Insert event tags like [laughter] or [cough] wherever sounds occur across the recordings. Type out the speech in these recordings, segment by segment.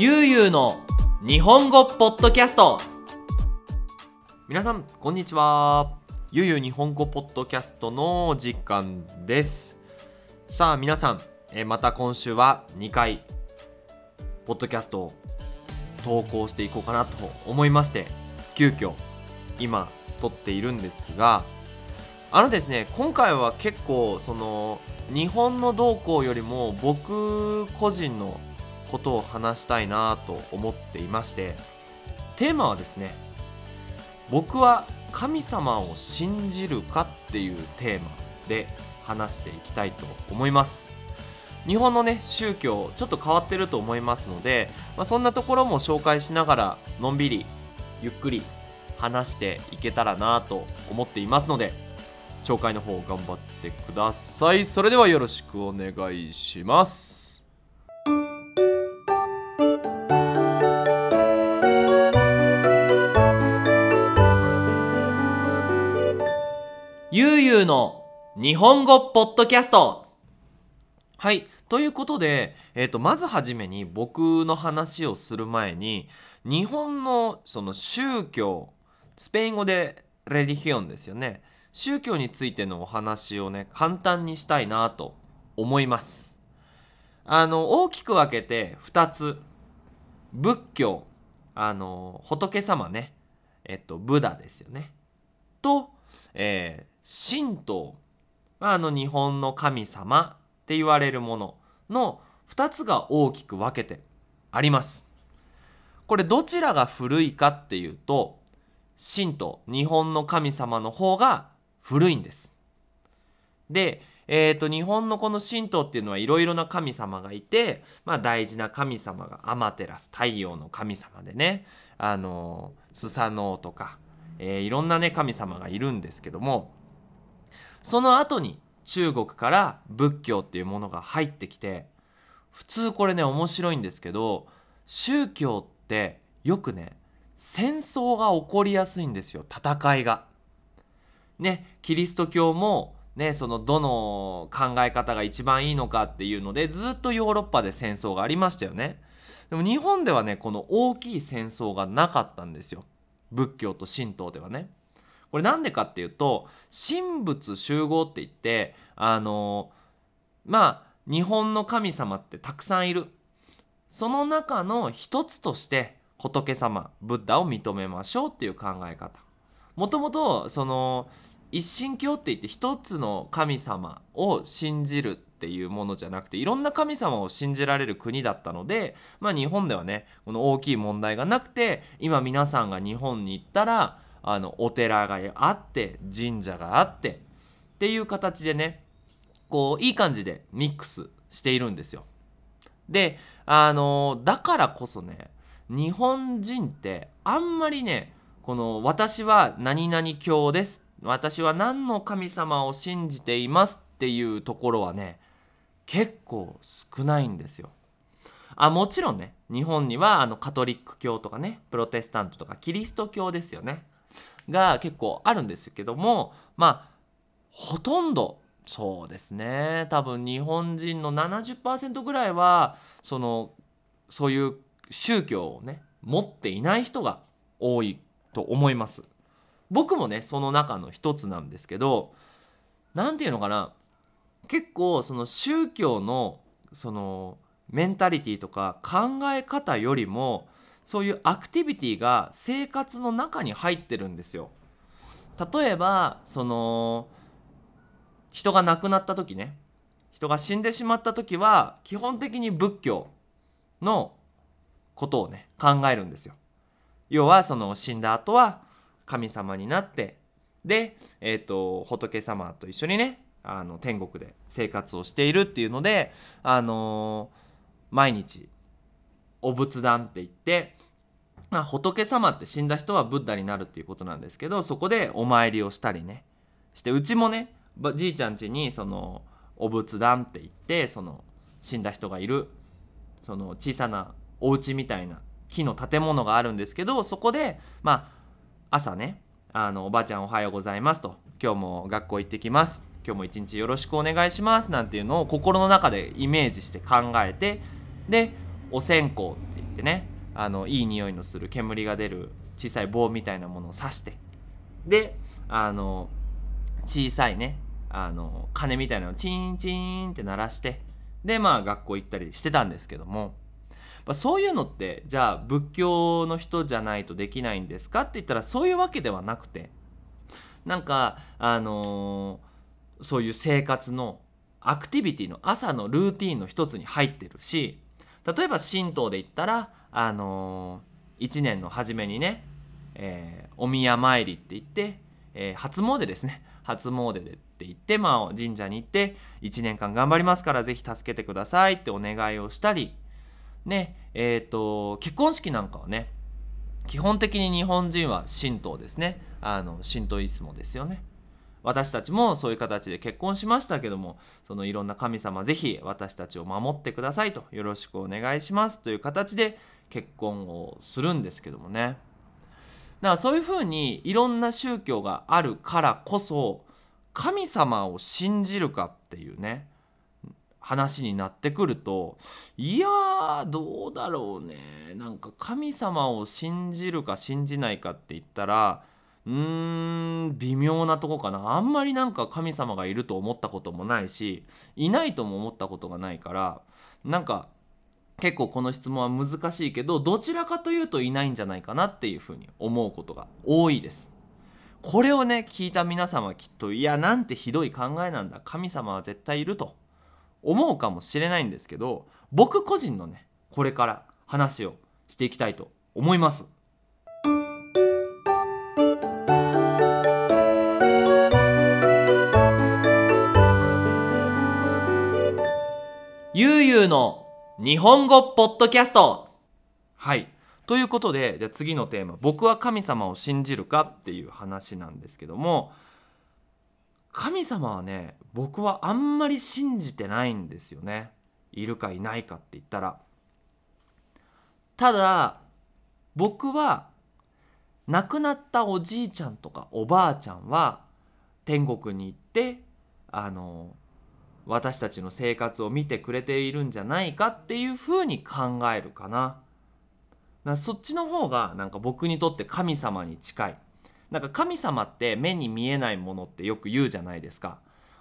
ゆうゆうの日本語ポッドキャスト。皆さんこんにちは。ゆうゆう日本語ポッドキャストの時間です。さあ皆さんえまた今週は2回ポッドキャストを投稿していこうかなと思いまして急遽今撮っているんですがあのですね今回は結構その日本の動向よりも僕個人のことを話したいなと思っていましてテーマはですね僕は神様を信じるかっていうテーマで話していきたいと思います。日本のね宗教ちょっと変わってると思いますので、まあ、そんなところも紹介しながらのんびりゆっくり話していけたらなと思っていますので紹介の方頑張ってください。それではよろしくお願いします。の日本語ポッドキャスト。はい。ということで、えーと、まずはじめに僕の話をする前に日本のその宗教スペイン語でレリヒオンですよね。宗教についてのお話をね簡単にしたいなと思います。あの大きく分けて2つ。仏教あの仏様ね。えっとブダですよね。と、えー、神道あの日本の神様って言われるものの2つが大きく分けてありますこれどちらが古いかっていうと神道日本の神様の方が古いんです。で、えーと、日本のこの神道っていうのはいろいろな神様がいて、まあ、大事な神様がアマテラス太陽の神様でねあのスサノオとか、えー、いろんなね神様がいるんですけどもその後に中国から仏教っていうものが入ってきて普通これね面白いんですけど宗教ってよくね戦争が起こりやすいんですよ戦いが。ねキリスト教もねそのどの考え方が一番いいのかっていうのでずっとヨーロッパで戦争がありましたよね。でも日本ではねこの大きい戦争がなかったんですよ仏教と神道ではね。これなんでかっていうと神仏集合って言ってあのまあ日本の神様ってたくさんいるその中の一つとして仏様ブッダを認めましょうっていう考え方もともとその一神教って言って一つの神様を信じるっていうものじゃなくていろんな神様を信じられる国だったのでまあ日本ではねこの大きい問題がなくて今皆さんが日本に行ったらあのお寺があって神社があってっていう形でねこういい感じでミックスしているんですよ。であのだからこそね日本人ってあんまりねこの私は何々教です私は何の神様を信じていますっていうところはね結構少ないんですよ。あもちろんね日本にはあのカトリック教とかねプロテスタントとかキリスト教ですよねが結構あるんですけどもまあほとんどそうですね多分日本人の70%ぐらいはそのそういう宗教をね持っていない人が多いと思います。僕もねその中の一つなんですけど何て言うのかな結構その宗教のそのメンタリティとか考え方よりもそういうアクティビティが生活の中に入ってるんですよ。例えばその人が亡くなった時ね人が死んでしまった時は基本的に仏教のことをね考えるんですよ。要はその死んだ後は神様になってで、えーと、仏様と一緒にねあの天国で生活をしているっていうので、あの、毎日お仏壇って言って、まあ、仏様って死んだ人はブッダになるっていうことなんですけどそこでお参りをしたりねしてうちもねじいちゃん家にそのお仏壇って言ってその死んだ人がいるその小さなお家みたいな木の建物があるんですけどそこでまあ朝ねあのおばあちゃんおはようございますと今日も学校行ってきます。今日も一日よろしくお願いしますなんていうのを心の中でイメージして考えてでお線香って言ってねあのいい匂いのする煙が出る小さい棒みたいなものを刺してであの小さいねあの鐘みたいなのをチーンチーンって鳴らしてでまあ学校行ったりしてたんですけどもまそういうのってじゃあ仏教の人じゃないとできないんですかって言ったらそういうわけではなくてなんかあのー、そういう生活のアクティビティの朝のルーティンの一つに入ってるし例えば神道で言ったらあのー、1年の初めにね、えー、お宮参りって言って、えー、初詣ですね。初詣でって言って、まあ、神社に行って1年間頑張りますから是非助けてくださいってお願いをしたりねえっ、ー、と結婚式なんかはね基本的に日本人は神道ですね。あの神道イスモですよね。私たちもそういう形で結婚しましたけどもそのいろんな神様是非私たちを守ってくださいとよろしくお願いしますという形で結婚をするんですけどもね。だからそういうふうにいろんな宗教があるからこそ神様を信じるかっていうね話になってくるといやーどうだろうね。なんか神様を信じるか信じないかって言ったらうーん微妙なとこかなあんまりなんか神様がいると思ったこともないしいないとも思ったことがないからなんか結構この質問は難しいけどどちらかというといないんじゃないかなっていうふうに思うことが多いです。これをね聞いた皆様きっといやなんてひどい考えなんだ神様は絶対いると思うかもしれないんですけど僕個人のねこれから話をしていきたいと思います。の日本語ポッドキャスト。はい。ということでじゃあ次のテーマ「僕は神様を信じるか?」っていう話なんですけども神様はね僕はあんまり信じてないんですよね。いるかいないかって言ったら。ただ僕は亡くなったおじいちゃんとかおばあちゃんは天国に行ってあの私たちの生活を見てくれているんじゃないかっていうふうに考えるかな。なそっちの方がなんか僕にとって神様に近い。なんか神様って目に見えないものってよく言うじゃないですか。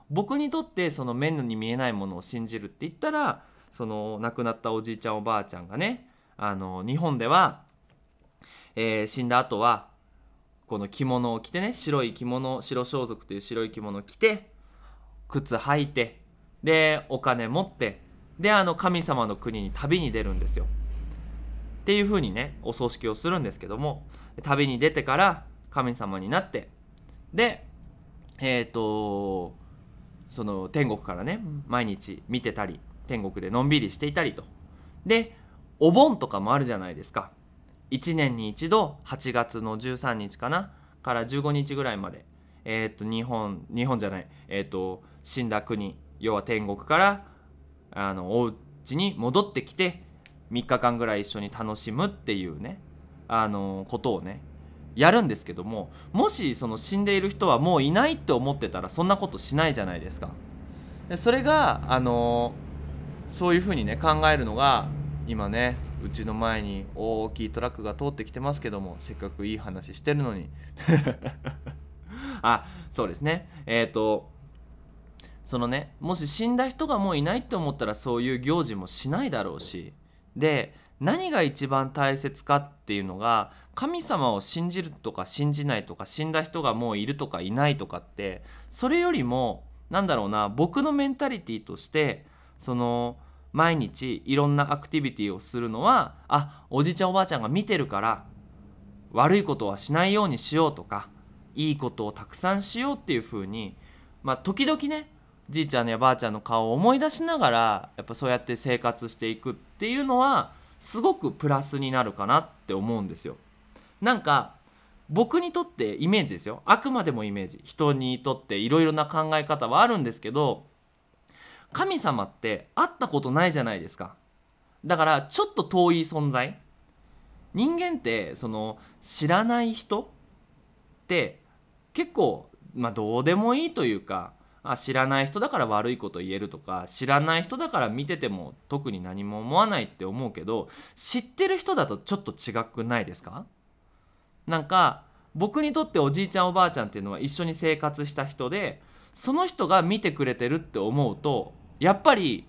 僕にとってその目に見えないものを信じるって言ったらその亡くなったおじいちゃんおばあちゃんがねあの日本では、えー、死んだ後はこの着物を着てね白い着物白装束という白い着物を着て靴履いてでお金持ってであの神様の国に旅に出るんですよ。っていうふうにねお葬式をするんですけども旅に出てから神様になってでえっ、ー、とその天国からね毎日見てたり天国でのんびりしていたりとでお盆とかもあるじゃないですか1年に一度8月の13日かなから15日ぐらいまでえっ、ー、と日本日本じゃないえっ、ー、と死んだ国要は天国からあのお家に戻ってきて3日間ぐらい一緒に楽しむっていうねあのことをねやるんですけどももしその死んでいる人はもういないって思ってたらそんなことしないじゃないですか。でそれがあのそういうふうにね考えるのが今ねうちの前に大きいトラックが通ってきてますけどもせっかくいい話してるのに [laughs] あそうですねえっ、ー、とそのねもし死んだ人がもういないって思ったらそういう行事もしないだろうしで何が一番大切かっていうのが神様を信じるとか信じないとか死んだ人がもういるとかいないとかってそれよりもなんだろうな僕のメンタリティーとしてその毎日いろんなアクティビティをするのはあおじいちゃんおばあちゃんが見てるから悪いことはしないようにしようとかいいことをたくさんしようっていうふうにまあ時々ねじいちゃんやばあちゃんの顔を思い出しながらやっぱそうやって生活していくっていうのはすごくプラスになるかなって思うんですよ。なんか僕にとってイメージですよ。あくまでもイメージ。人にとっていろいろな考え方はあるんですけど神様って会ったことないじゃないですか。だからちょっと遠い存在。人間ってその知らない人って結構まあどうでもいいというかあ知らない人だから悪いこと言えるとか知らない人だから見てても特に何も思わないって思うけど知ってる人だとちょっと違くないですか？なんか僕にとっておじいちゃんおばあちゃんっていうのは一緒に生活した人でその人が見てくれてるって思うとやっぱり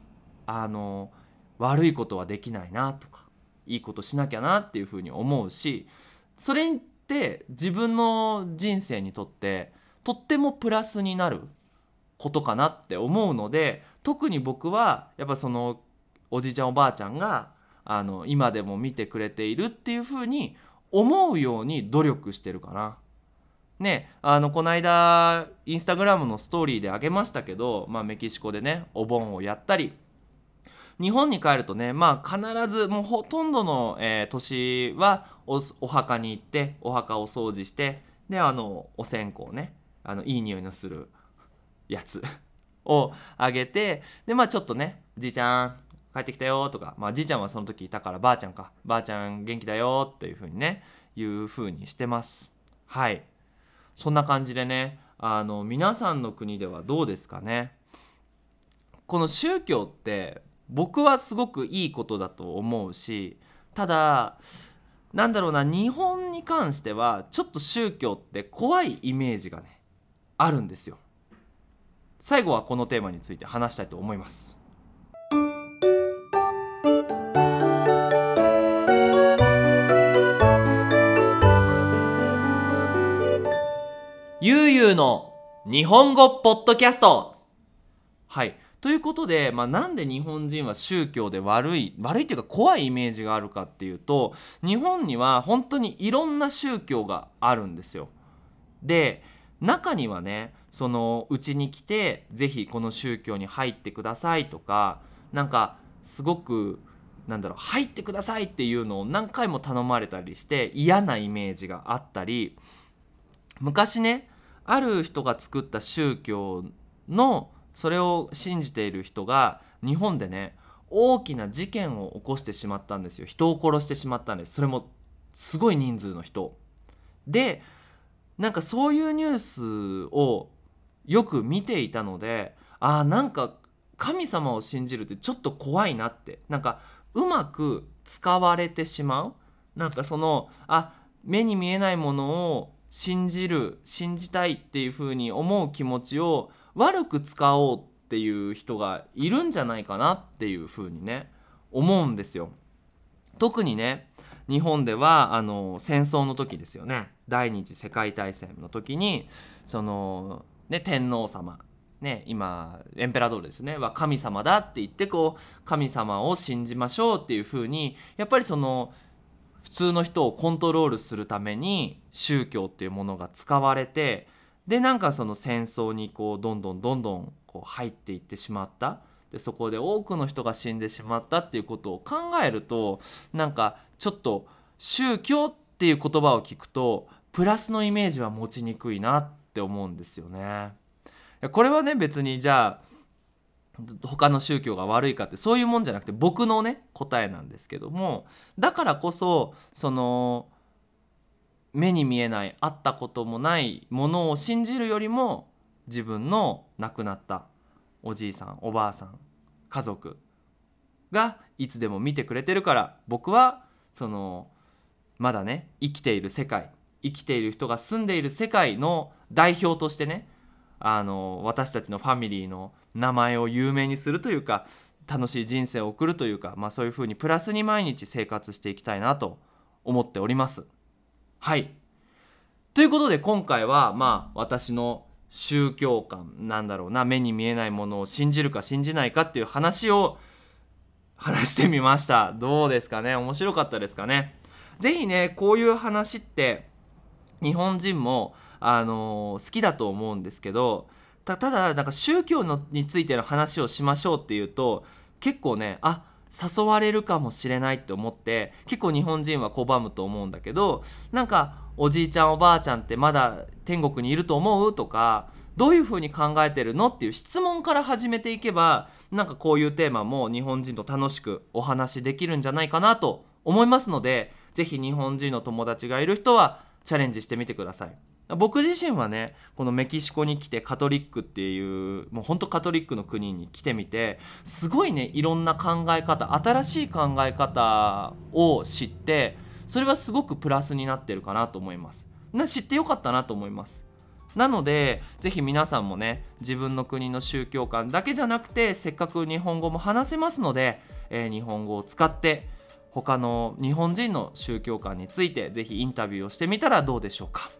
あの悪いことはできないなとかいいことしなきゃなっていうふうに思うしそれって自分の人生にとってとってもプラスになることかなって思うので特に僕はやっぱそのおじいちゃんおばあちゃんがあの今でも見てくれているっていうふうに思うように努力してるかな。ねあのこの間インスタグラムのストーリーであげましたけど、まあ、メキシコでねお盆をやったり日本に帰るとねまあ必ずもうほとんどの、えー、年はおお墓に行ってお墓を掃除してであのお線香ねあのいい匂いのするやつをあげてでまあちょっとね「じいちゃん帰ってきたよ」とか、まあ、じいちゃんはその時いたからばあちゃんか「ばあちゃん元気だよ」っていう風にねいう風にしてます。はい。そんな感じでねあの皆さんの国ではどうですかね。この宗教って僕はすごくいいことだと思うしただなんだろうな日本に関してはちょっと宗教って怖いイメージがねあるんですよ。最後はこのテーマについて話したいと思います。ゆうゆうの日本語ポッドキャスト。はい。ということで、まあ、なんで日本人は宗教で悪い悪いっていうか怖いイメージがあるかっていうと日本には本当にいろんな宗教があるんですよ。で中にはねそのうちに来て是非この宗教に入ってくださいとかなんかすごくなんだろう入ってくださいっていうのを何回も頼まれたりして嫌なイメージがあったり昔ねある人が作った宗教のそれを信じている人が日本でね大きな事件を起こしてしまったんですよ。人を殺してしまったんです。それもすごい人数の人。でなんかそういうニュースをよく見ていたのであなんか神様を信じるってちょっと怖いなってなんかうまく使われてしまうなんかそのあ目に見えないものを信じる信じたいっていうふうに思う気持ちを悪く使おうっていう人がいるんじゃないかなっていうふうにね思うんですよ。特にね日本ではあの戦争の時ですよね。第二次世界大戦の時にその、ね、天皇様ね、今エンペラドールですね。は神様だって言ってこう神様を信じましょうっていうふうにやっぱりその普通の人をコントロールするために宗教っていうものが使われてでなんかその戦争にこうどんどんどんどんこう入っていってしまった。でそこで多くの人が死んでしまったっていうことを考えるとなんかちょっと宗教っていう言葉を聞くとプラスのイメージは持ちにくいなって思うんですよね。これはね別にじゃあ他の宗教が悪いかってそういうもんじゃなくて僕のね答えなんですけどもだからこそその目に見えない会ったこともないものを信じるよりも自分の亡くなったおじいさんおばあさん家族がいつでも見てくれてるから僕はそのまだね生きている世界生きている人が住んでいる世界の代表としてねあの私たちのファミリーの名前を有名にするというか楽しい人生を送るというか、まあ、そういうふうにプラスに毎日生活していきたいなと思っております。はいということで今回はまあ私の宗教観なんだろうな目に見えないものを信じるか信じないかっていう話を話してみました。どうですかね？面白かったですかね？是非ねこういう話って日本人もあのー、好きだと思うんですけどただなんか宗教のについての話をしましょうっていうと結構ねあ誘われるかもしれないって思って結構日本人は拒むと思うんだけどなんかおじいちゃんおばあちゃんってまだ天国にいると思う？とかどういうふうに考えてるの？っていう質問から始めていけばなんかこういうテーマも日本人と楽しくお話しできるんじゃないかなと思いますので是非日本人の友達がいる人はチャレンジしてみてください。僕自身はねこのメキシコに来てカトリックっていうもうほんとカトリックの国に来てみてすごいねいろんな考え方新しい考え方を知ってそれはすごくプラスになってるかなと思います。な知ってよかったなと思います。なのでぜひ皆さんもね自分の国の宗教観だけじゃなくてせっかく日本語も話せますので、えー日本語を使って他の日本人の宗教観についてぜひインタビューをしてみたらどうでしょうか。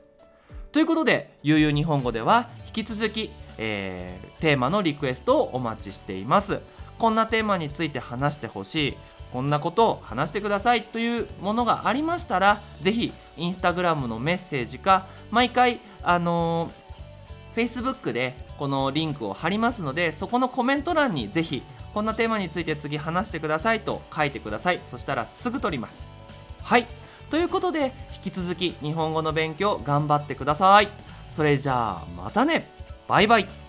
ということで「ゆうゆう日本語」では引き続き、えーテーマのリクエストをお待ちしています。こんなテーマについて話してほしい。こんなことを話してくださいというものがありましたらぜひインスタグラムのメッセージか毎回あのー Facebook でこのリンクを貼りますのでそこのコメント欄にぜひこんなテーマについて次話してくださいと書いてください。そしたらすぐ取ります。はい。ということで引き続き日本語の勉強頑張ってください。それじゃあまたね。バイバイ。